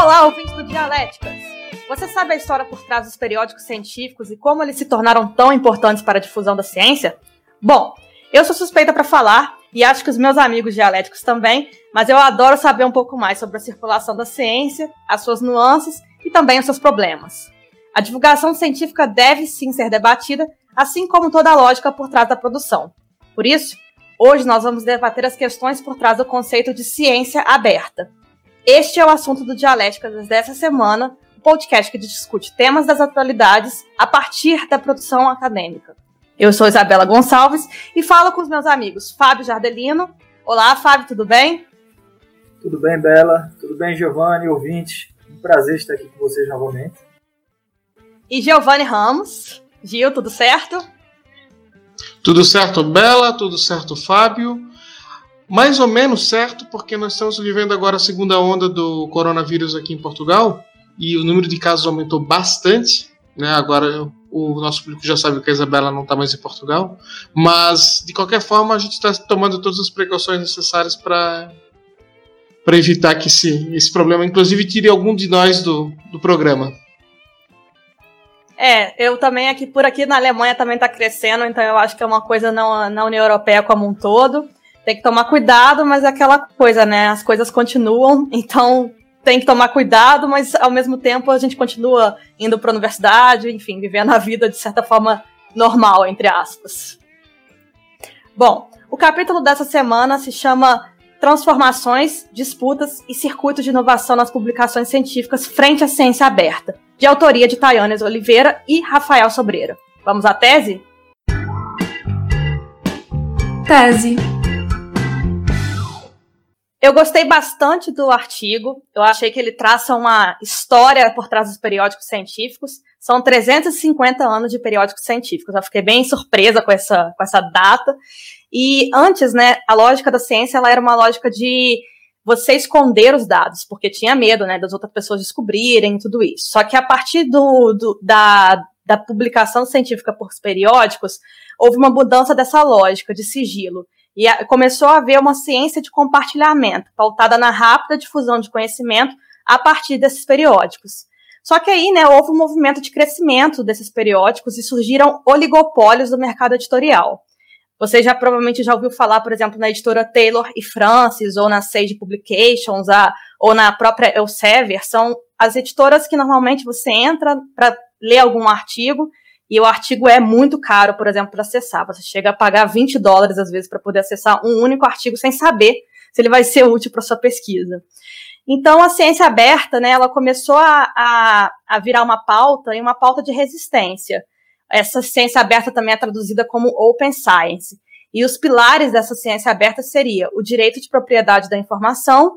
Olá, ouvintes do Dialéticas! Você sabe a história por trás dos periódicos científicos e como eles se tornaram tão importantes para a difusão da ciência? Bom, eu sou suspeita para falar e acho que os meus amigos dialéticos também, mas eu adoro saber um pouco mais sobre a circulação da ciência, as suas nuances e também os seus problemas. A divulgação científica deve sim ser debatida, assim como toda a lógica por trás da produção. Por isso, hoje nós vamos debater as questões por trás do conceito de ciência aberta. Este é o assunto do Dialéticas dessa semana, o podcast que discute temas das atualidades a partir da produção acadêmica. Eu sou Isabela Gonçalves e falo com os meus amigos Fábio Jardelino. Olá, Fábio, tudo bem? Tudo bem, Bela? Tudo bem, Giovanni, ouvinte? Um prazer estar aqui com vocês novamente. E Giovanni Ramos. Gil, tudo certo? Tudo certo, Bela? Tudo certo, Fábio? Mais ou menos certo, porque nós estamos vivendo agora a segunda onda do coronavírus aqui em Portugal e o número de casos aumentou bastante. Né? Agora o nosso público já sabe que a Isabela não está mais em Portugal, mas de qualquer forma a gente está tomando todas as precauções necessárias para para evitar que esse, esse problema, inclusive, tire algum de nós do, do programa. É, eu também aqui por aqui na Alemanha também está crescendo, então eu acho que é uma coisa na, na União Europeia como um todo tem que tomar cuidado, mas é aquela coisa, né? As coisas continuam, então tem que tomar cuidado, mas ao mesmo tempo a gente continua indo para a universidade, enfim, vivendo a vida de certa forma normal, entre aspas. Bom, o capítulo dessa semana se chama Transformações, Disputas e Circuitos de Inovação nas Publicações Científicas frente à Ciência Aberta, de autoria de Tayanes Oliveira e Rafael Sobreira. Vamos à tese? Tese. Eu gostei bastante do artigo. Eu achei que ele traça uma história por trás dos periódicos científicos. São 350 anos de periódicos científicos. Eu fiquei bem surpresa com essa, com essa data. E antes, né, a lógica da ciência ela era uma lógica de você esconder os dados, porque tinha medo, né, das outras pessoas descobrirem tudo isso. Só que a partir do, do da, da publicação científica por periódicos, houve uma mudança dessa lógica de sigilo. E a, começou a haver uma ciência de compartilhamento, pautada na rápida difusão de conhecimento a partir desses periódicos. Só que aí, né, houve um movimento de crescimento desses periódicos e surgiram oligopólios do mercado editorial. Você já provavelmente já ouviu falar, por exemplo, na editora Taylor e Francis, ou na Sage Publications, a, ou na própria Elsevier, são as editoras que normalmente você entra para ler algum artigo e o artigo é muito caro, por exemplo, para acessar. Você chega a pagar 20 dólares, às vezes, para poder acessar um único artigo sem saber se ele vai ser útil para sua pesquisa. Então, a ciência aberta, né, ela começou a, a, a virar uma pauta e uma pauta de resistência. Essa ciência aberta também é traduzida como Open Science. E os pilares dessa ciência aberta seria o direito de propriedade da informação,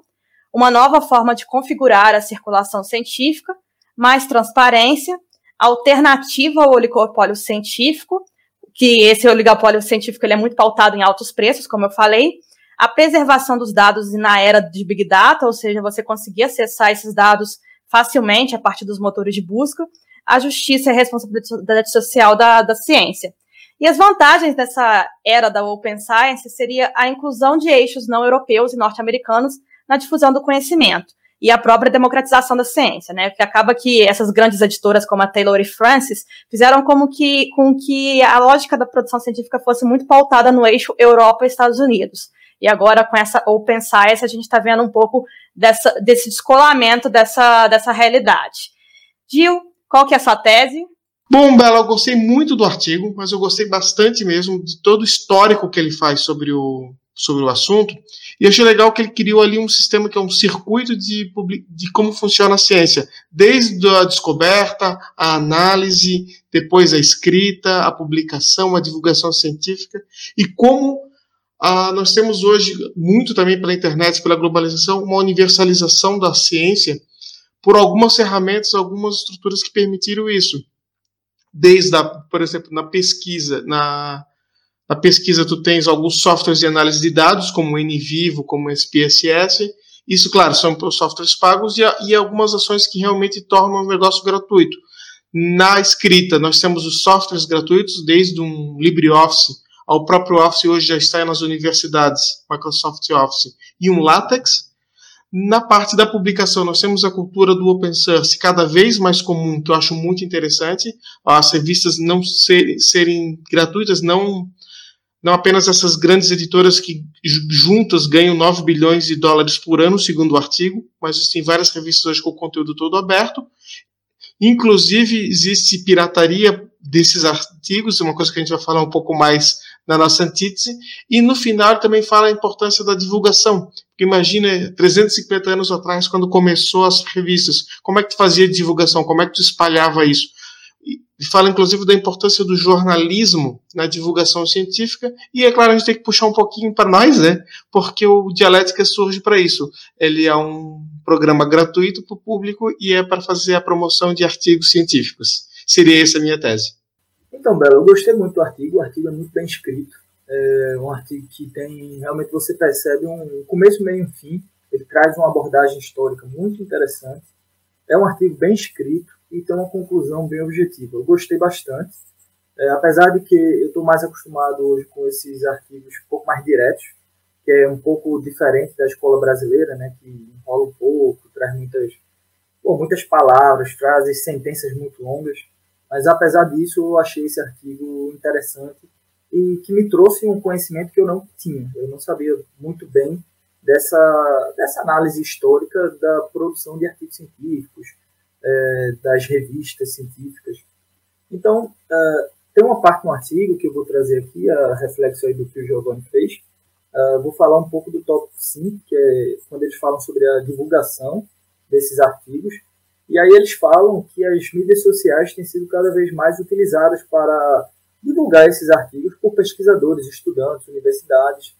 uma nova forma de configurar a circulação científica, mais transparência alternativa ao oligopólio científico, que esse oligopólio científico ele é muito pautado em altos preços, como eu falei, a preservação dos dados na era de Big Data, ou seja, você conseguir acessar esses dados facilmente a partir dos motores de busca, a justiça e a responsabilidade social da, da ciência. E as vantagens dessa era da Open Science seria a inclusão de eixos não europeus e norte-americanos na difusão do conhecimento, e a própria democratização da ciência, né? Que acaba que essas grandes editoras como a Taylor e Francis fizeram como que com que a lógica da produção científica fosse muito pautada no eixo Europa e Estados Unidos. E agora com essa Open Science a gente está vendo um pouco dessa, desse descolamento dessa, dessa realidade. Gil, qual que é a sua tese? Bom, Bela, eu gostei muito do artigo, mas eu gostei bastante mesmo de todo o histórico que ele faz sobre o, sobre o assunto. E achei legal que ele criou ali um sistema que é um circuito de, de como funciona a ciência, desde a descoberta, a análise, depois a escrita, a publicação, a divulgação científica, e como ah, nós temos hoje, muito também pela internet, pela globalização, uma universalização da ciência por algumas ferramentas, algumas estruturas que permitiram isso. Desde, a, por exemplo, na pesquisa, na na pesquisa, tu tens alguns softwares de análise de dados, como o NVivo, como o SPSS. Isso, claro, são softwares pagos e, e algumas ações que realmente tornam o negócio gratuito. Na escrita, nós temos os softwares gratuitos, desde um LibreOffice ao próprio Office, hoje já está nas universidades, Microsoft Office, e um LaTeX. Na parte da publicação, nós temos a cultura do open source cada vez mais comum, que eu acho muito interessante. As revistas não ser, serem gratuitas, não, não apenas essas grandes editoras que juntas ganham 9 bilhões de dólares por ano, segundo o artigo, mas existem várias revistas hoje com o conteúdo todo aberto. Inclusive, existe pirataria desses artigos, uma coisa que a gente vai falar um pouco mais na nossa antítese, e no final também fala a importância da divulgação. Porque imagina, 350 anos atrás, quando começou as revistas, como é que tu fazia divulgação, como é que tu espalhava isso? E fala inclusive da importância do jornalismo na divulgação científica, e é claro, a gente tem que puxar um pouquinho para nós, né? Porque o Dialética surge para isso. Ele é um programa gratuito para o público e é para fazer a promoção de artigos científicos. Seria essa a minha tese. Então, Bela, eu gostei muito do artigo, o artigo é muito bem escrito. É um artigo que tem, realmente você percebe um começo, meio e fim. Ele traz uma abordagem histórica muito interessante. É um artigo bem escrito e tem uma conclusão bem objetiva. Eu gostei bastante. É, apesar de que eu estou mais acostumado hoje com esses artigos um pouco mais diretos, que é um pouco diferente da escola brasileira, né, que enrola um pouco, traz muitas, muitas palavras, frases, sentenças muito longas. Mas apesar disso, eu achei esse artigo interessante e que me trouxe um conhecimento que eu não tinha. Eu não sabia muito bem dessa, dessa análise histórica da produção de artigos científicos, é, das revistas científicas. Então, uh, tem uma parte no artigo que eu vou trazer aqui, a reflexão aí do que o Giovanni fez. Uh, vou falar um pouco do tópico 5, que é quando eles falam sobre a divulgação desses artigos. E aí eles falam que as mídias sociais têm sido cada vez mais utilizadas para divulgar esses artigos por pesquisadores, estudantes, universidades.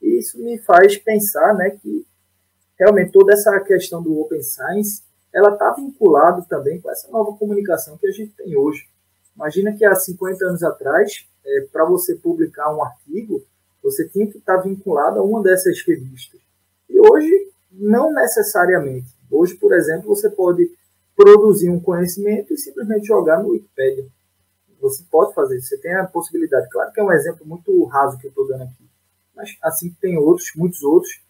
E isso me faz pensar né, que realmente toda essa questão do Open Science ela está vinculada também com essa nova comunicação que a gente tem hoje. Imagina que há 50 anos atrás, é, para você publicar um artigo, você tinha que estar tá vinculado a uma dessas revistas. E hoje, não necessariamente. Hoje, por exemplo, você pode produzir um conhecimento e simplesmente jogar no Wikipedia. Você pode fazer você tem a possibilidade. Claro que é um exemplo muito raso que eu estou dando aqui, mas assim tem outros, muitos outros,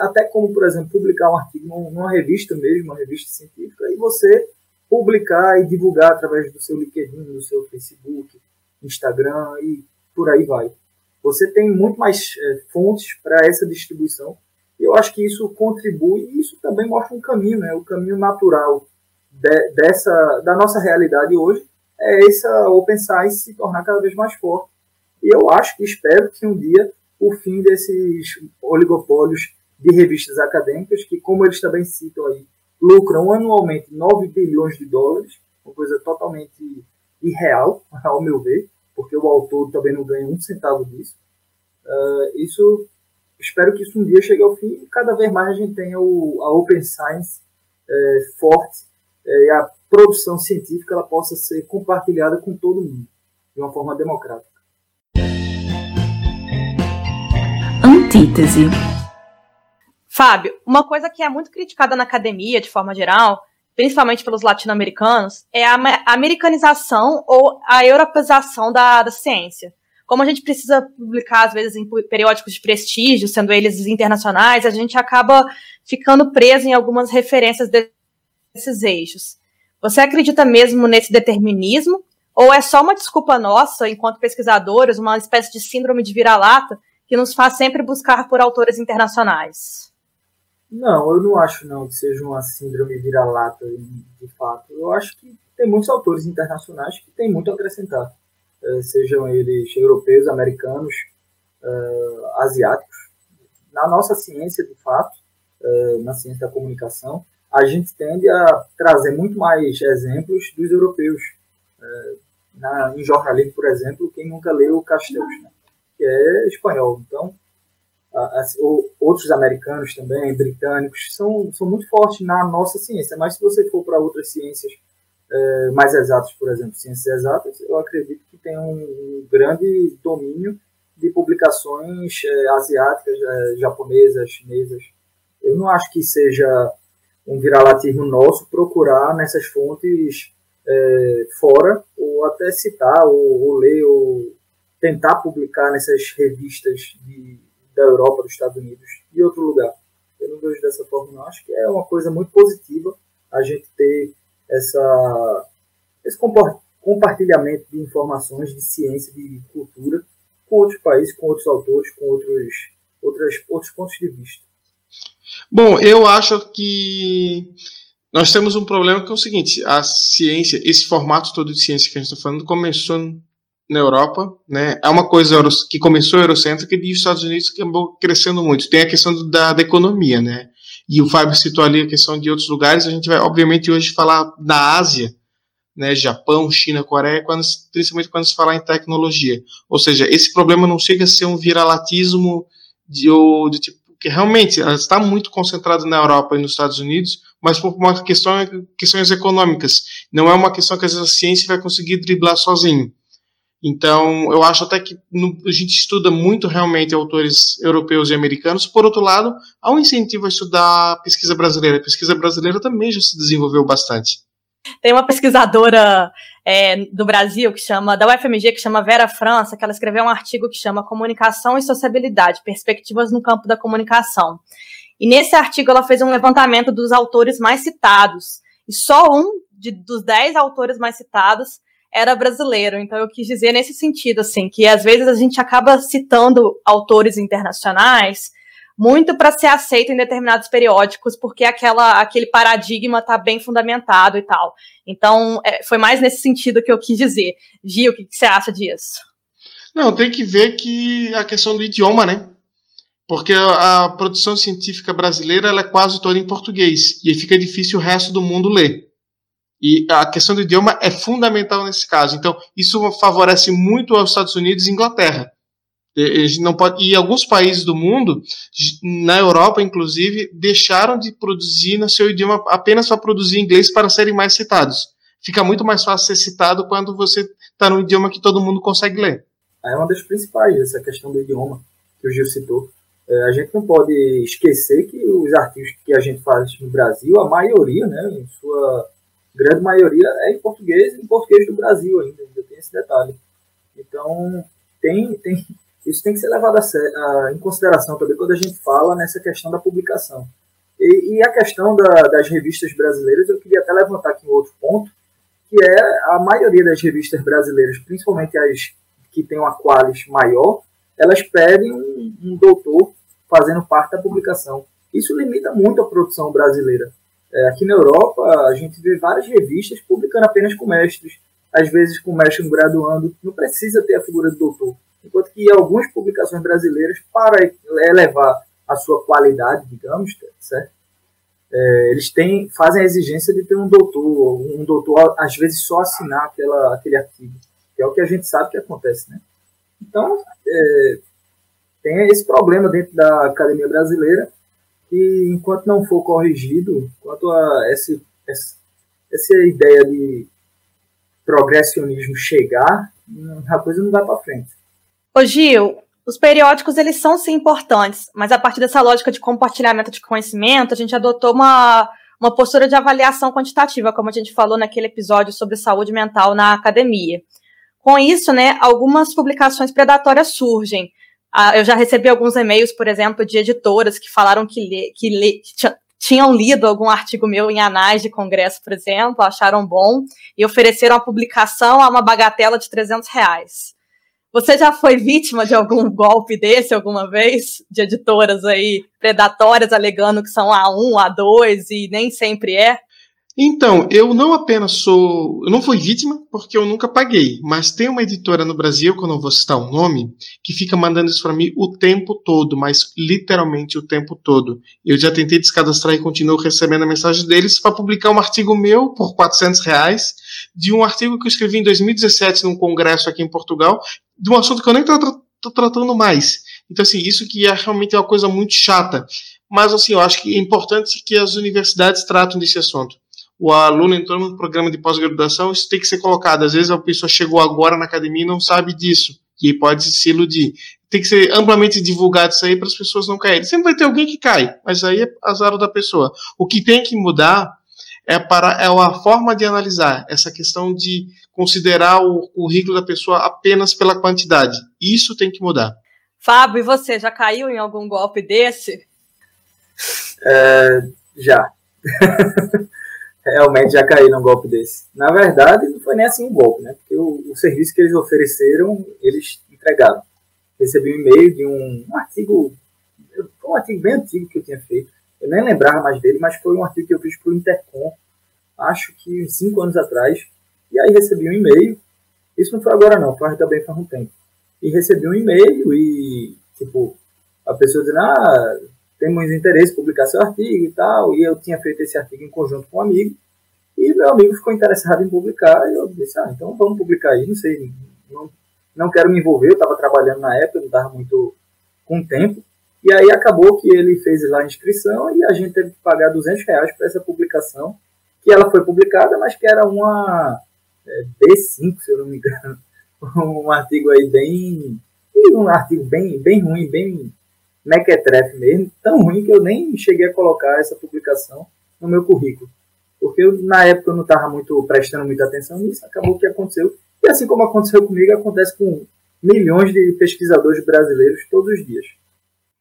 até como, por exemplo, publicar um artigo numa revista mesmo, uma revista científica, e você publicar e divulgar através do seu LinkedIn, do seu Facebook, Instagram e por aí vai. Você tem muito mais é, fontes para essa distribuição. E eu acho que isso contribui e isso também mostra um caminho, né? O caminho natural de, dessa, da nossa realidade hoje é essa Open Science se tornar cada vez mais forte. E eu acho que espero que um dia o fim desses oligopólios de revistas acadêmicas, que, como eles também citam aí, lucram anualmente 9 bilhões de dólares, uma coisa totalmente irreal, ao meu ver, porque o autor também não ganha um centavo disso. Uh, isso, espero que isso um dia chegue ao fim e cada vez mais a gente tenha o, a Open Science é, forte é, e a produção científica ela possa ser compartilhada com todo mundo de uma forma democrática. Antítese. Fábio, uma coisa que é muito criticada na academia, de forma geral, principalmente pelos latino-americanos, é a americanização ou a europeização da, da ciência. Como a gente precisa publicar, às vezes, em periódicos de prestígio, sendo eles internacionais, a gente acaba ficando preso em algumas referências desses eixos. Você acredita mesmo nesse determinismo? Ou é só uma desculpa nossa, enquanto pesquisadores, uma espécie de síndrome de vira-lata, que nos faz sempre buscar por autores internacionais? Não, eu não acho não que seja uma síndrome vira-lata, de fato. Eu acho que tem muitos autores internacionais que têm muito a acrescentar, uh, sejam eles europeus, americanos, uh, asiáticos. Na nossa ciência, de fato, uh, na ciência da comunicação, a gente tende a trazer muito mais exemplos dos europeus. Na, em jornalismo, por exemplo, quem nunca leu Castells, né? que é espanhol. Então, outros americanos também, britânicos, são, são muito fortes na nossa ciência. Mas se você for para outras ciências é, mais exatas, por exemplo, ciências exatas, eu acredito que tem um, grande domínio de publicações é, asiáticas, é, japonesas, chinesas. Eu não acho que seja um viralatismo nosso procurar nessas fontes fora, ou até citar, ou, ou ler, ou tentar publicar nessas revistas de da Europa, dos Estados Unidos e outro lugar. Eu não vejo dessa forma, não. Acho que é uma coisa muito positiva a gente ter essa, esse compartilhamento de informações, de ciência, de cultura com outros países, com outros autores, com outros, outros pontos de vista. Bom, eu acho que nós temos um problema que é o seguinte: a ciência, esse formato todo de ciência que a gente está falando, começou na Europa, né? É uma coisa que começou eurocêntrica e os Estados Unidos acabou crescendo muito. Tem a questão da, da economia, né? E o Fábio citou ali a questão de outros lugares. A gente vai, obviamente, hoje falar da Ásia, né? Japão, China, Coreia, quando, principalmente quando se falar em tecnologia. Ou seja, esse problema não chega a ser um viralatismo de, ou de tipo que realmente está muito concentrado na Europa e nos Estados Unidos, mas por uma questão questões econômicas. Não é uma questão que às vezes a ciência vai conseguir driblar sozinho. Então, eu acho até que a gente estuda muito realmente autores europeus e americanos. Por outro lado, há um incentivo a estudar a pesquisa brasileira. A pesquisa brasileira também já se desenvolveu bastante. Tem uma pesquisadora é, do Brasil que chama, da UFMG, que chama Vera França, que ela escreveu um artigo que chama Comunicação e Sociabilidade, Perspectivas no Campo da Comunicação. E nesse artigo ela fez um levantamento dos autores mais citados. E só um de, dos dez autores mais citados era brasileiro. Então eu quis dizer nesse sentido, assim, que às vezes a gente acaba citando autores internacionais muito para ser aceito em determinados periódicos, porque aquela, aquele paradigma está bem fundamentado e tal. Então, é, foi mais nesse sentido que eu quis dizer. Gil, o que, você acha disso? Não, tem que ver que a questão do idioma, né? Porque a, a produção científica brasileira ela é quase toda em português, e aí fica difícil o resto do mundo ler. E a questão do idioma é fundamental nesse caso. Então, isso favorece muito aos Estados Unidos e Inglaterra. Não pode, e alguns países do mundo, na Europa inclusive, deixaram de produzir no seu idioma apenas para produzir inglês para serem mais citados. Fica muito mais fácil ser citado quando você está no idioma que todo mundo consegue ler. É uma das principais, essa questão do idioma que o Gil citou. É, a gente não pode esquecer que os artigos que a gente faz no Brasil, a maioria, né, em sua grande maioria é em português, em português do Brasil ainda, ainda tem esse detalhe. Então, tem, tem, isso tem que ser levado a, a, em consideração também quando a gente fala nessa questão da publicação. E, e a questão da, das revistas brasileiras, eu queria até levantar aqui um outro ponto, que é a maioria das revistas brasileiras, principalmente as que têm uma qualis maior, elas pedem um, um doutor fazendo parte da publicação. Isso limita muito a produção brasileira. É, aqui na Europa, a gente vê várias revistas publicando apenas com mestres, às vezes com mestre graduando, não precisa ter a figura do doutor. Enquanto que algumas publicações brasileiras, para elevar a sua qualidade, digamos, certo? É, eles têm, fazem a exigência de ter um doutor, um doutor, às vezes, só assinar aquela, aquele artigo, que é o que a gente sabe que acontece, né? Então, é, tem esse problema dentro da academia brasileira, que enquanto não for corrigido, quanto a essa, essa ideia de progressionismo chegar, a coisa não vai para frente. Ô Gil, os periódicos eles são sim importantes, mas a partir dessa lógica de compartilhamento de conhecimento, a gente adotou uma, uma postura de avaliação quantitativa, como a gente falou naquele episódio sobre saúde mental na academia. Com isso, né, algumas publicações predatórias surgem, eu já recebi alguns e-mails, por exemplo, de editoras que falaram que, lê, que, lê, que tinham lido algum artigo meu em anais de congresso, por exemplo, acharam bom e ofereceram a publicação a uma bagatela de 300 reais. Você já foi vítima de algum golpe desse alguma vez? De editoras aí predatórias alegando que são A1, A2 e nem sempre é? Então, eu não apenas sou. Eu não fui vítima, porque eu nunca paguei, mas tem uma editora no Brasil, que eu não vou citar o nome, que fica mandando isso para mim o tempo todo, mas literalmente o tempo todo. Eu já tentei descadastrar e continuo recebendo a mensagem deles para publicar um artigo meu por 400 reais, de um artigo que eu escrevi em 2017 num congresso aqui em Portugal, de um assunto que eu nem estou tratando mais. Então, assim, isso que é realmente uma coisa muito chata. Mas, assim, eu acho que é importante que as universidades tratem desse assunto o aluno entrou no programa de pós-graduação, isso tem que ser colocado. Às vezes a pessoa chegou agora na academia e não sabe disso, e pode se iludir. Tem que ser amplamente divulgado isso aí para as pessoas não caírem. Sempre vai ter alguém que cai, mas aí é azar da pessoa. O que tem que mudar é, para, é a forma de analisar essa questão de considerar o currículo da pessoa apenas pela quantidade. Isso tem que mudar. Fábio, e você já caiu em algum golpe desse? É, já. Realmente já caí num golpe desse. Na verdade, não foi nem assim um golpe, né? Porque o, o serviço que eles ofereceram, eles entregaram. Recebi um e-mail de um, um artigo, um artigo bem antigo que eu tinha feito. Eu nem lembrava mais dele, mas foi um artigo que eu fiz para o Intercom, acho que uns cinco anos atrás. E aí recebi um e-mail. Isso não foi agora não, foi também faz um tempo. E recebi um e-mail e, tipo, a pessoa dizendo, ah, temos interesse em publicar seu artigo e tal, e eu tinha feito esse artigo em conjunto com um amigo, e meu amigo ficou interessado em publicar, e eu disse, ah, então vamos publicar aí, não sei, não, não quero me envolver, eu estava trabalhando na época, não estava muito com tempo, e aí acabou que ele fez lá a inscrição e a gente teve que pagar 200 reais para essa publicação, que ela foi publicada, mas que era uma é, B5, se eu não me engano, um artigo aí bem, um artigo bem, bem ruim, bem mequetrefe mesmo, tão ruim que eu nem cheguei a colocar essa publicação no meu currículo. Porque eu, na época eu não estava muito prestando muita atenção nisso, acabou que aconteceu. E assim como aconteceu comigo, acontece com milhões de pesquisadores brasileiros todos os dias.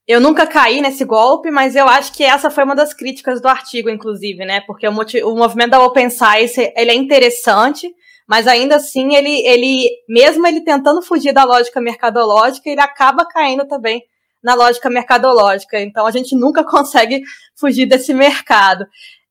Eu nunca caí nesse golpe, mas eu acho que essa foi uma das críticas do artigo, inclusive, né? Porque o, o movimento da Open Science ele é interessante, mas ainda assim ele, ele, mesmo ele tentando fugir da lógica mercadológica, ele acaba caindo também na lógica mercadológica. Então a gente nunca consegue fugir desse mercado.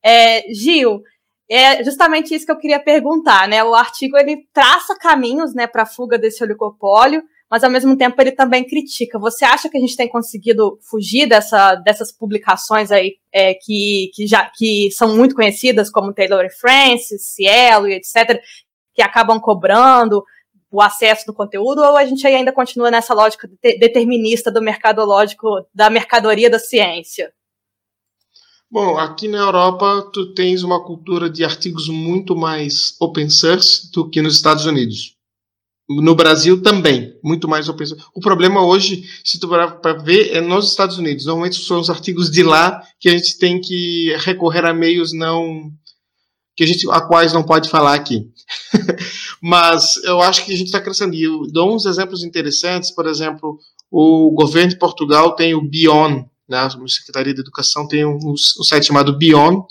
É, Gil, é justamente isso que eu queria perguntar, né? O artigo ele traça caminhos, né, para a fuga desse oligopólio, mas ao mesmo tempo ele também critica. Você acha que a gente tem conseguido fugir dessa, dessas publicações aí é, que, que já que são muito conhecidas, como Taylor e Francis, Cielo e etc., que acabam cobrando o acesso do conteúdo, ou a gente ainda continua nessa lógica determinista do mercadológico, da mercadoria da ciência? Bom, aqui na Europa tu tens uma cultura de artigos muito mais open source do que nos Estados Unidos. No Brasil também, muito mais open source. O problema hoje, se tu para ver, é nos Estados Unidos. Normalmente são os artigos de lá que a gente tem que recorrer a meios não que a gente a quais não pode falar aqui. Mas eu acho que a gente está crescendo. E eu dou uns exemplos interessantes, por exemplo, o governo de Portugal tem o Bion, né, a Secretaria de Educação tem um, um site chamado Bion,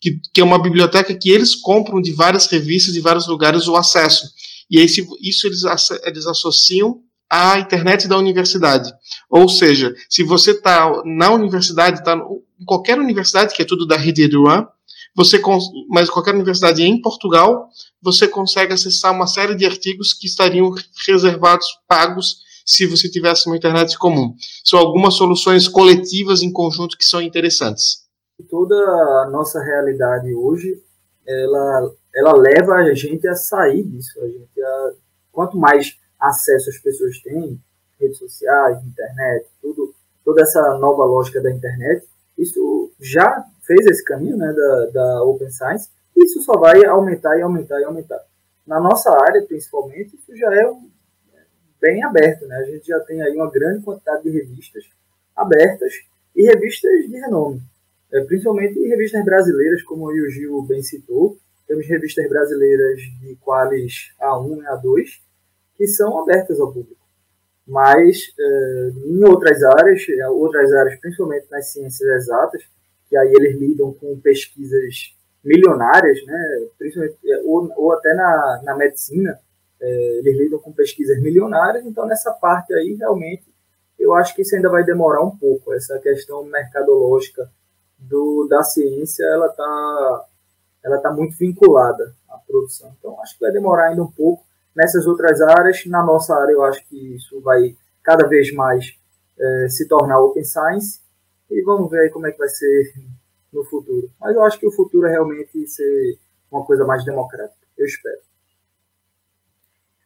que, que, é uma biblioteca que eles compram de várias revistas, de vários lugares, o acesso. E esse, isso eles, eles associam à internet da universidade. Ou seja, se você está na universidade, está em qualquer universidade, que é tudo da rede EduRun, você mas qualquer universidade em Portugal, você consegue acessar uma série de artigos que estariam reservados, pagos, se você tivesse uma internet comum. São algumas soluções coletivas em conjunto que são interessantes. Toda a nossa realidade hoje, ela, ela leva a gente a sair disso. A gente a, quanto mais acesso as pessoas têm, redes sociais, internet, tudo, toda essa nova lógica da internet, isso já fez esse caminho né, da, da Open Science, isso só vai aumentar e aumentar e aumentar. Na nossa área, principalmente, isso já é bem aberto. Né? A gente já tem aí uma grande quantidade de revistas abertas e revistas de renome. É, principalmente revistas brasileiras, como o Gil bem citou. Temos revistas brasileiras de qualis A1 e A2, que são abertas ao público. Mas é, em outras áreas, outras áreas, principalmente nas ciências exatas, que aí eles lidam com pesquisas milionárias, né, principalmente, é, ou, ou até na, na medicina, é, eles lidam com pesquisas milionárias, então nessa parte aí realmente eu acho que isso ainda vai demorar um pouco, essa questão mercadológica do, da ciência, ela está ela tá muito vinculada à produção, então acho que vai demorar ainda um pouco. Nessas outras áreas, na nossa área eu acho que isso vai cada vez mais é, se tornar open science, e vamos ver aí como é que vai ser no futuro. Mas eu acho que o futuro é realmente ser uma coisa mais democrática. Eu espero.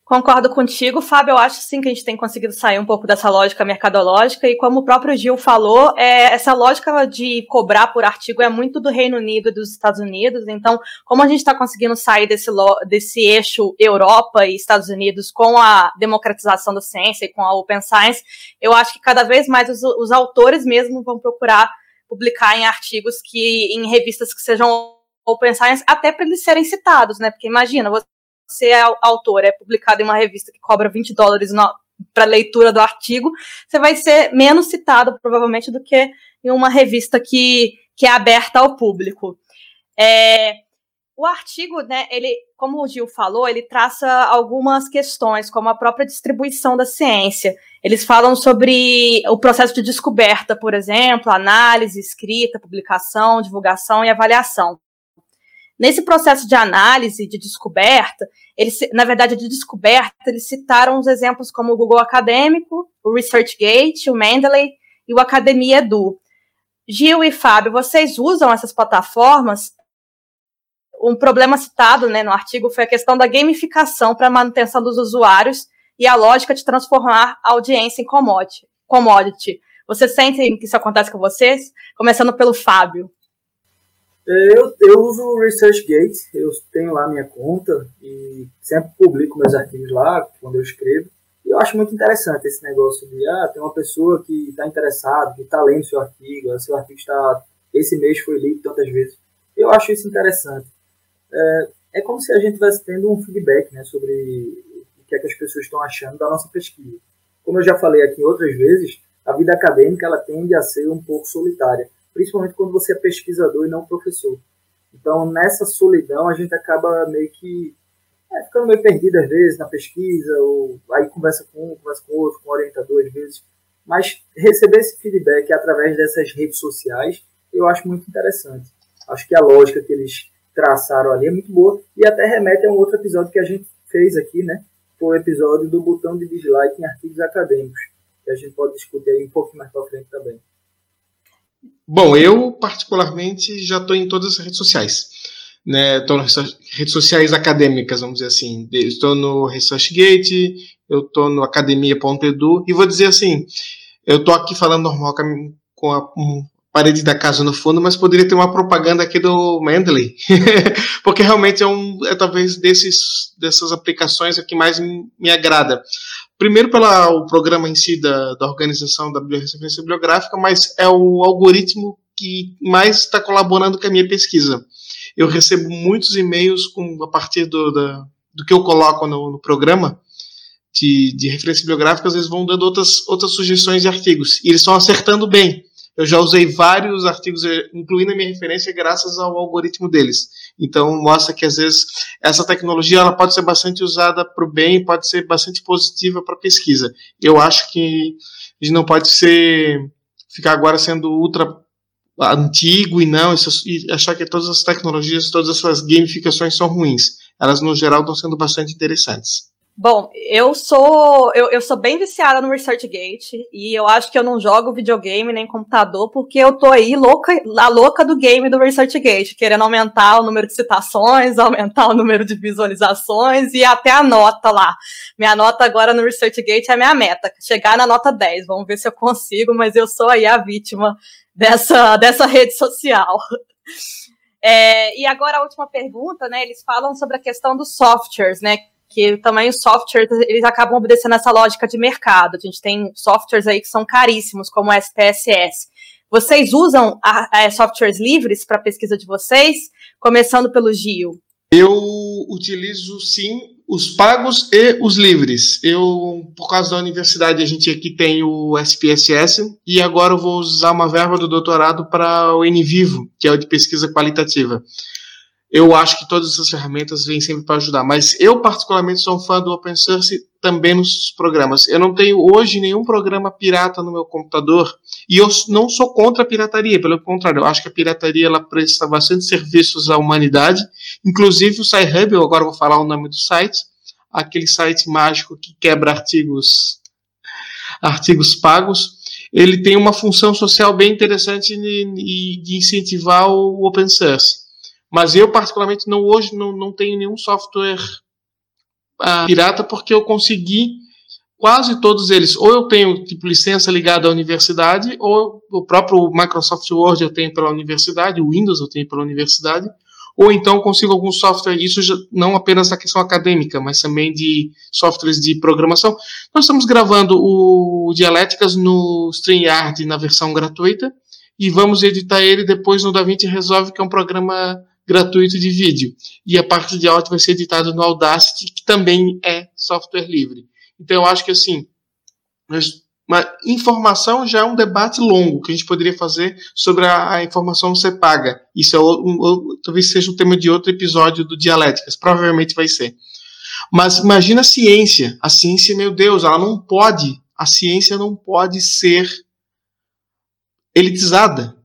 Concordo contigo, Fábio. Eu acho sim que a gente tem conseguido sair um pouco dessa lógica mercadológica, e como o próprio Gil falou, é, essa lógica de cobrar por artigo é muito do Reino Unido e dos Estados Unidos. Então, como a gente está conseguindo sair desse, desse eixo Europa e Estados Unidos com a democratização da ciência e com a Open Science, eu acho que cada vez mais os, os autores mesmo vão procurar publicar em artigos que em revistas que sejam Open Science, até para eles serem citados, né? Porque imagina, você é autor, é publicado em uma revista que cobra 20 dólares para leitura do artigo, você vai ser menos citado, provavelmente, do que em uma revista que que é aberta ao público. É, o artigo, né, ele, como o Gil falou, ele traça algumas questões, como a própria distribuição da ciência. Eles falam sobre o processo de descoberta, por exemplo, análise, escrita, publicação, divulgação e avaliação. Nesse processo de análise, de descoberta, eles, na verdade, de descoberta, eles citaram os exemplos como o Google Acadêmico, o ResearchGate, o Mendeley e o Academia Edu. Gil e Fábio, vocês usam essas plataformas um problema citado né, no artigo foi a questão da gamificação para a manutenção dos usuários e a lógica de transformar a audiência em commodity. commodity. Vocês sentem que isso acontece com vocês? Começando pelo Fábio. Eu, eu uso o ResearchGate, eu tenho lá minha conta e sempre publico meus artigos lá quando eu escrevo. E eu acho muito interessante esse negócio de, ah, tem uma pessoa que está interessada, que está lendo seu artigo, seu artigo está, esse mês foi lido tantas vezes. Eu acho isso interessante é, é como se a gente estivesse tendo um feedback né, sobre o que, é que as pessoas estão achando da nossa pesquisa. Como eu já falei aqui outras vezes, a vida acadêmica ela tende a ser um pouco solitária, principalmente quando você é pesquisador e não professor. Então, nessa solidão, a gente acaba meio que é, ficando meio perdido às vezes na pesquisa, ou aí conversa com um, conversa com outro, com o orientador às vezes. Mas receber esse feedback através dessas redes sociais, eu acho muito interessante. Acho que a lógica que eles traçaram ali é muito boa e até remete a um outro episódio que a gente fez aqui, né? Foi o episódio do botão de dislike em artigos acadêmicos, que a gente pode discutir aí um pouco mais para frente também. Bom, eu particularmente já estou em todas as redes sociais. Estou né? nas redes sociais acadêmicas, vamos dizer assim. Estou no ResearchGate, eu estou no academia.edu, e vou dizer assim, eu estou aqui falando normal com a, parede da casa no fundo, mas poderia ter uma propaganda aqui do Mendeley, porque realmente é um, é talvez desses dessas aplicações a que mais me agrada. Primeiro pelo programa em si da, da organização da biblioreferência bibliográfica, mas é o algoritmo que mais está colaborando com a minha pesquisa. Eu recebo muitos e-mails com, a partir do, da, do que eu coloco no, no programa, de, de referência bibliográfica, às vezes vão dando outras, outras sugestões de artigos. E eles estão acertando bem. Eu já usei vários artigos, eh, incluindo a minha referência, graças ao algoritmo deles. Então, mostra que às vezes essa tecnologia ela pode ser bastante usada para o bem, pode ser bastante positiva para pesquisa. Eu acho que a gente não pode ser ficar agora sendo ultra antigo e não e achar que todas as tecnologias, todas as suas gamificações são ruins. Elas no geral estão sendo bastante interessantes. Bom, eu sou eu, eu sou bem viciada no ResearchGate e eu acho que eu não jogo videogame nem computador porque eu tô aí louca, a louca do game do ResearchGate, querendo aumentar o número de citações, aumentar o número de visualizações e até a nota lá. Minha nota agora no ResearchGate é minha meta, chegar na nota 10. Vamos ver se eu consigo, mas eu sou aí a vítima dessa, dessa rede social. É, e agora a última pergunta, né? Eles falam sobre a questão dos softwares, né? Que também os softwares eles acabam obedecendo essa lógica de mercado. A gente tem softwares aí que são caríssimos, como o SPSS. Vocês usam a, a softwares livres para pesquisa de vocês? Começando pelo Gil. Eu utilizo sim os pagos e os livres. Eu, por causa da universidade, a gente aqui tem o SPSS e agora eu vou usar uma verba do doutorado para o NVivo, que é o de pesquisa qualitativa eu acho que todas essas ferramentas vêm sempre para ajudar. Mas eu, particularmente, sou um fã do open source também nos programas. Eu não tenho hoje nenhum programa pirata no meu computador e eu não sou contra a pirataria, pelo contrário, eu acho que a pirataria ela presta bastante serviços à humanidade, inclusive o SciHub, eu agora vou falar o nome do site, aquele site mágico que quebra artigos artigos pagos. Ele tem uma função social bem interessante de, de incentivar o open source. Mas eu, particularmente, não, hoje não, não tenho nenhum software uh, pirata porque eu consegui quase todos eles. Ou eu tenho tipo licença ligada à universidade, ou o próprio Microsoft Word eu tenho pela universidade, o Windows eu tenho pela universidade, ou então consigo algum software, isso já, não apenas na questão acadêmica, mas também de softwares de programação. Nós estamos gravando o Dialéticas no StreamYard na versão gratuita e vamos editar ele depois no DaVinci Resolve, que é um programa gratuito de vídeo. E a parte de áudio vai ser editada no Audacity, que também é software livre. Então eu acho que assim, Mas informação já é um debate longo que a gente poderia fazer sobre a, a informação ser paga. Isso é um, um, talvez seja o tema de outro episódio do Dialéticas, provavelmente vai ser. Mas imagina a ciência. A ciência, meu Deus, ela não pode, a ciência não pode ser elitizada.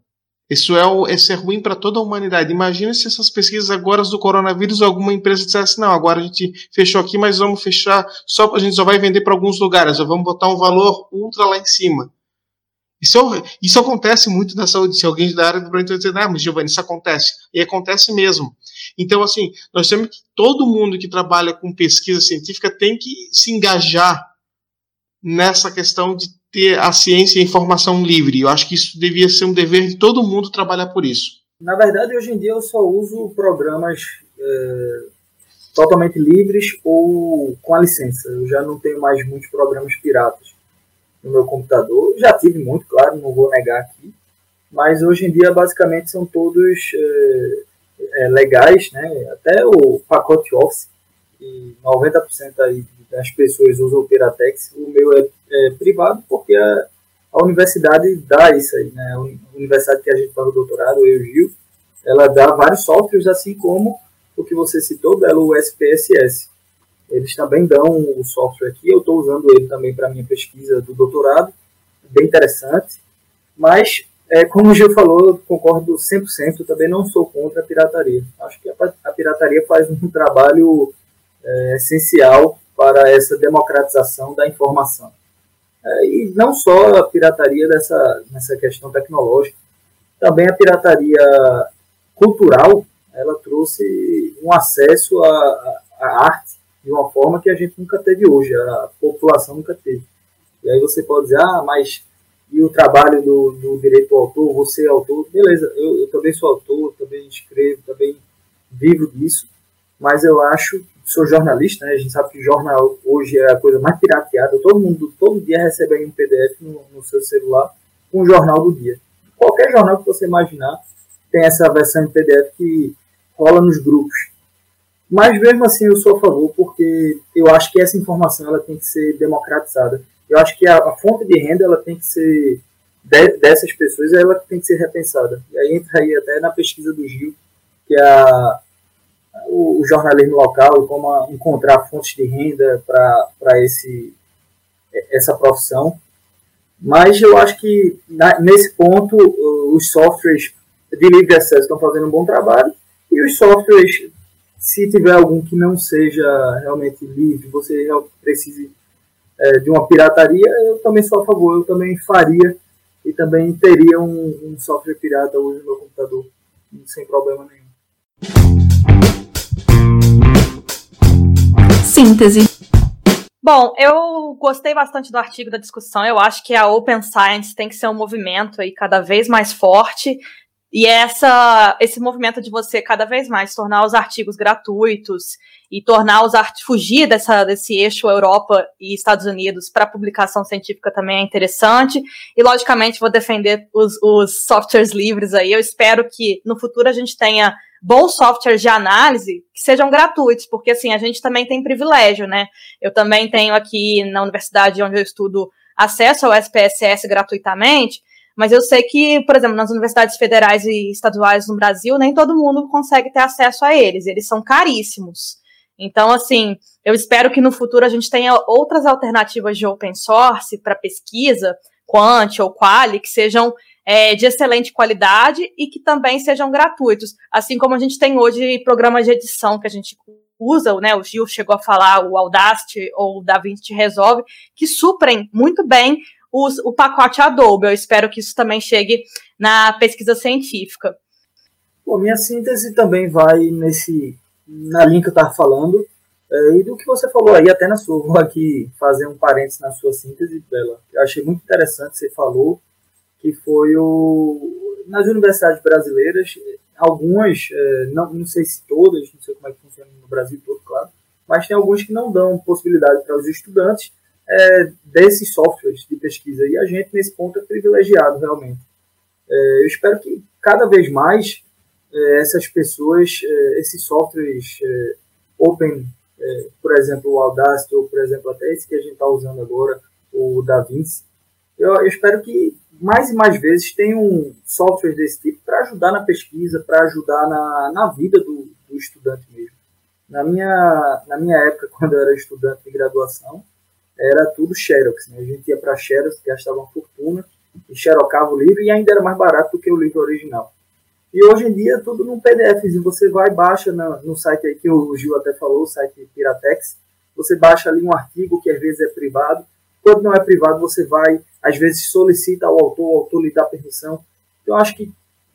Isso é, isso é ruim para toda a humanidade. Imagina se essas pesquisas agora do coronavírus, alguma empresa dissesse, não, agora a gente fechou aqui, mas vamos fechar, só a gente só vai vender para alguns lugares, vamos botar um valor ultra lá em cima. Isso, é isso acontece muito na saúde. Se alguém da área do Brasil dizer, ah, mas Giovanni, isso acontece. E acontece mesmo. Então, assim, nós temos que, todo mundo que trabalha com pesquisa científica tem que se engajar nessa questão de ter a ciência e a informação livre. Eu acho que isso devia ser um dever de todo mundo trabalhar por isso. Na verdade, hoje em dia eu só uso programas é, totalmente livres ou com a licença. Eu já não tenho mais muitos programas piratas no meu computador. Já tive muito, claro, não vou negar aqui. Mas hoje em dia, basicamente, são todos é, é, legais, né? Até o pacote Office, que 90% aí das pessoas usam o Piratex, o meu é, é privado porque a, a, universidade dá isso aí, né? A universidade que a gente faz o doutorado, eu e o Gil, ela dá vários softwares, assim como o que você citou, Belo, o SPSS. Eles também dão o software aqui, eu estou usando ele também para minha pesquisa do doutorado, bem interessante, mas é, como o Gil falou, concordo 100%, também não sou contra a pirataria. Acho que a, a pirataria faz um trabalho é, essencial para essa democratização da informação. É, e não só a pirataria dessa, nessa questão tecnológica, também a pirataria cultural, ela trouxe um acesso à, à arte de uma forma que a gente nunca teve hoje, a população nunca teve. E aí você pode dizer, ah, mas e o trabalho do, do direito ao autor, você é autor, beleza, eu, eu também sou autor, também escrevo, também vivo disso, mas eu acho sou jornalista, né? A gente sabe que jornal hoje é a coisa mais pirateada. Todo mundo, todo dia recebe aí um PDF no, no seu celular com o jornal do dia. Qualquer jornal que você imaginar tem essa versão em PDF que rola nos grupos. Mas mesmo assim eu sou a favor porque eu acho que essa informação ela tem que ser democratizada. Eu acho que a, a fonte de renda ela tem que ser de, dessas pessoas ela tem que ser repensada. E aí entra aí até na pesquisa do Gil que é a o, jornalismo local e como encontrar fontes de renda para esse essa profissão. Mas eu acho que na, nesse ponto os softwares de livre acesso estão fazendo um bom trabalho e os softwares, se tiver algum que não seja realmente livre, você precise é, de uma pirataria, eu também sou a favor, eu também faria e também teria um, um software pirata hoje no meu computador, sem problema nenhum. Síntese. Bom, eu gostei bastante do artigo da discussão. Eu acho que a Open Science tem que ser um movimento aí cada vez mais forte. E essa, esse movimento de você cada vez mais tornar os artigos gratuitos e tornar os artigos fugir dessa, desse eixo Europa e Estados Unidos para publicação científica também é interessante. E logicamente vou defender os, os softwares livres aí. Eu espero que no futuro a gente tenha bons softwares de análise que sejam gratuitos, porque assim, a gente também tem privilégio, né? Eu também tenho aqui na universidade onde eu estudo acesso ao SPSS gratuitamente, mas eu sei que, por exemplo, nas universidades federais e estaduais no Brasil, nem todo mundo consegue ter acesso a eles, eles são caríssimos. Então, assim, eu espero que no futuro a gente tenha outras alternativas de open source para pesquisa, quant ou quali, que sejam é, de excelente qualidade e que também sejam gratuitos. Assim como a gente tem hoje programas de edição que a gente usa, né, o Gil chegou a falar, o Audacity ou o DaVinci Resolve, que suprem muito bem os, o pacote Adobe. Eu espero que isso também chegue na pesquisa científica. Bom, minha síntese também vai nesse na linha que eu estava falando é, e do que você falou aí, até na sua, vou aqui fazer um parênteses na sua síntese, Bela. Eu achei muito interessante, você falou que foi o nas universidades brasileiras, algumas, é, não, não sei se todas, não sei como é que funciona no Brasil todo, claro, mas tem alguns que não dão possibilidade para os estudantes é, desses softwares de pesquisa. E a gente, nesse ponto, é privilegiado, realmente. É, eu espero que cada vez mais essas pessoas, é, esses softwares é, open, por exemplo, o Audacity, ou por exemplo, até esse que a gente está usando agora, o DaVinci, Eu, eu espero que mais e mais vezes tenham softwares desse tipo para ajudar na pesquisa, para ajudar na, na vida do, do estudante mesmo. Na minha, na minha época, quando eu era estudante de graduação, era tudo Xerox. Né? A gente ia para Xerox, gastava uma fortuna, e xerocava o livro, e ainda era mais barato do que o livro original. E hoje em dia, tudo num PDF. E você vai, baixa no, no site aí que o Gil até falou, o site Piratex, você baixa ali um artigo que às vezes é privado. Quando não é privado, você vai, às vezes solicita ao autor, o autor lhe dá permissão. Então, acho que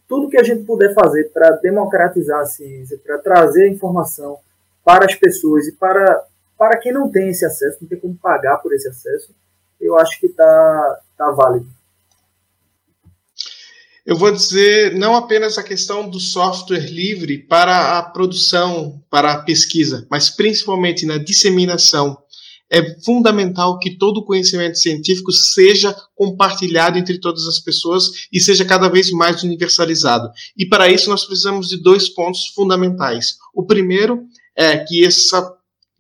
tudo que a gente puder fazer para democratizar a ciência, para trazer a informação para as pessoas e para, para quem não tem esse acesso, não tem como pagar por esse acesso, eu acho que está tá válido eu vou dizer não apenas a questão do software livre para a produção, para a pesquisa, mas principalmente na disseminação. É fundamental que todo o conhecimento científico seja compartilhado entre todas as pessoas e seja cada vez mais universalizado. E para isso nós precisamos de dois pontos fundamentais. O primeiro é que essa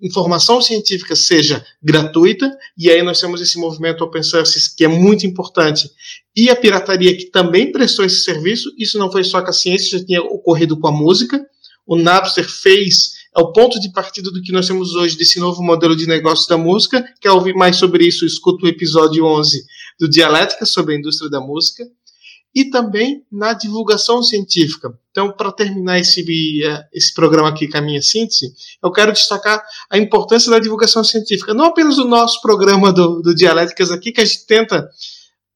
informação científica seja gratuita, e aí nós temos esse movimento open source que é muito importante, e a pirataria que também prestou esse serviço, isso não foi só com a ciência, já tinha ocorrido com a música, o Napster fez, é o ponto de partida do que nós temos hoje desse novo modelo de negócio da música, quer ouvir mais sobre isso, escuta o episódio 11 do Dialética, sobre a indústria da música, e também na divulgação científica. Então, para terminar esse, eh, esse programa aqui com a minha síntese, eu quero destacar a importância da divulgação científica, não apenas do nosso programa do, do Dialéticas aqui, que a gente tenta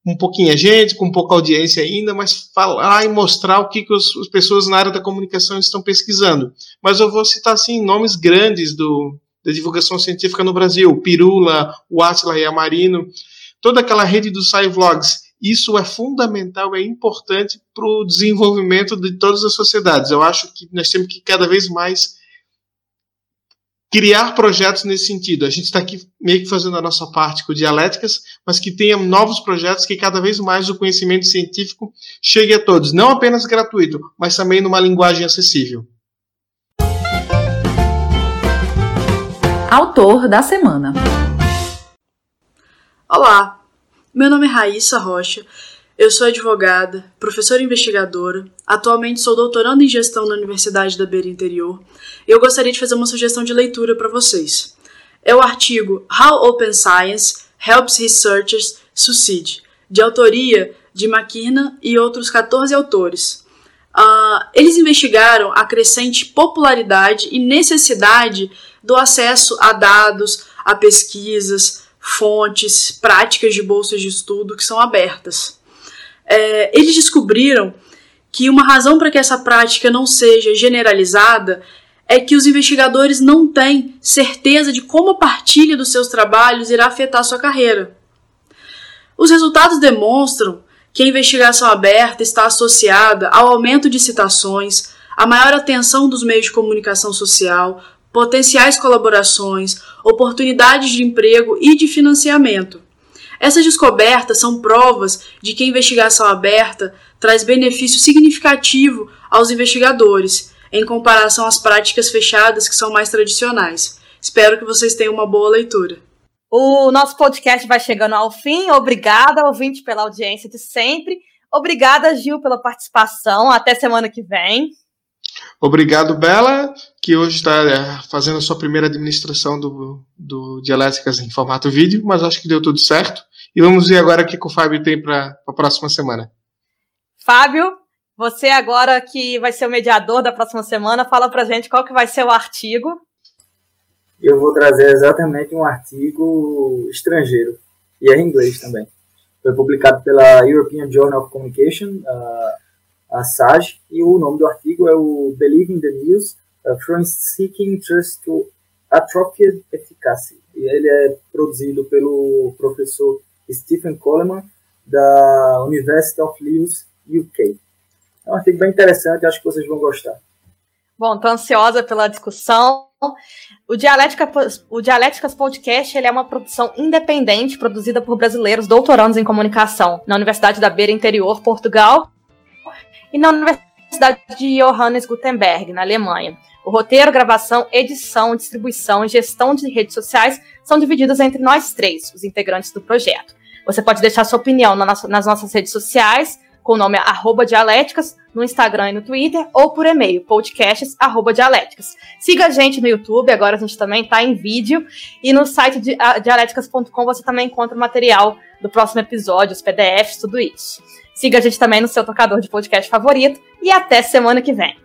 um pouquinho a gente, com pouca audiência ainda, mas falar e mostrar o que, que os, as pessoas na área da comunicação estão pesquisando. Mas eu vou citar assim nomes grandes do, da divulgação científica no Brasil, Pirula, o Atila e a Marino, toda aquela rede dos SciVlogs isso é fundamental, é importante para o desenvolvimento de todas as sociedades. Eu acho que nós temos que cada vez mais criar projetos nesse sentido. A gente está aqui meio que fazendo a nossa parte com dialéticas, mas que tenha novos projetos que cada vez mais o conhecimento científico chegue a todos, não apenas gratuito, mas também numa linguagem acessível. Autor da semana. Olá, meu nome é Raíssa Rocha, eu sou advogada, professora investigadora, atualmente sou doutorando em gestão na Universidade da Beira Interior e eu gostaria de fazer uma sugestão de leitura para vocês. É o artigo How Open Science Helps Researchers Succeed, de autoria de McKenna e outros 14 autores. Uh, eles investigaram a crescente popularidade e necessidade do acesso a dados, a pesquisas, fontes, práticas de bolsas de estudo que são abertas. É, eles descobriram que uma razão para que essa prática não seja generalizada é que os investigadores não têm certeza de como a partilha dos seus trabalhos irá afetar sua carreira. Os resultados demonstram que a investigação aberta está associada ao aumento de citações, à maior atenção dos meios de comunicação social, potenciais colaborações, oportunidades de emprego e de financiamento. Essas descobertas são provas de que a investigação aberta traz benefício significativo aos investigadores, em comparação às práticas fechadas que são mais tradicionais. Espero que vocês tenham uma boa leitura. O nosso podcast vai chegando ao fim. Obrigada, ouvinte, pela audiência de sempre. Obrigada, Gil, pela participação. Até semana que vem. Obrigado, Bela, que hoje está é, fazendo a sua primeira administração do, do Dialéticas em formato vídeo, mas acho que deu tudo certo. E vamos ver agora o que o Fábio tem para a próxima semana. Fábio, você agora que vai ser o mediador da próxima semana, fala para gente qual que vai ser o artigo. Eu vou trazer exatamente um artigo estrangeiro, e é em inglês também. Foi publicado pela European Journal of Communication, uh, a SAG, e o nome do artigo é o Believe in the News, From Seeking Trust to Atrophied Efficacy. E ele é produzido pelo professor Stephen Coleman, da University of Leeds, UK. É um artigo bem interessante, acho que vocês vão gostar. Bom, estou ansiosa pela discussão. O, Dialética, o Dialéticas Podcast ele é uma produção independente produzida por brasileiros doutorandos em comunicação na Universidade da Beira Interior, Portugal, e na Universidade de Johannes Gutenberg, na Alemanha. O roteiro, gravação, edição, distribuição e gestão de redes sociais são divididos entre nós três, os integrantes do projeto. Você pode deixar sua opinião nas nossas redes sociais, com o nome arroba dialéticas, no Instagram e no Twitter, ou por e-mail, podcasts arroba dialéticas. Siga a gente no YouTube, agora a gente também está em vídeo, e no site de, dialéticas.com você também encontra o material do próximo episódio, os PDFs, tudo isso. Siga a gente também no seu tocador de podcast favorito, e até semana que vem.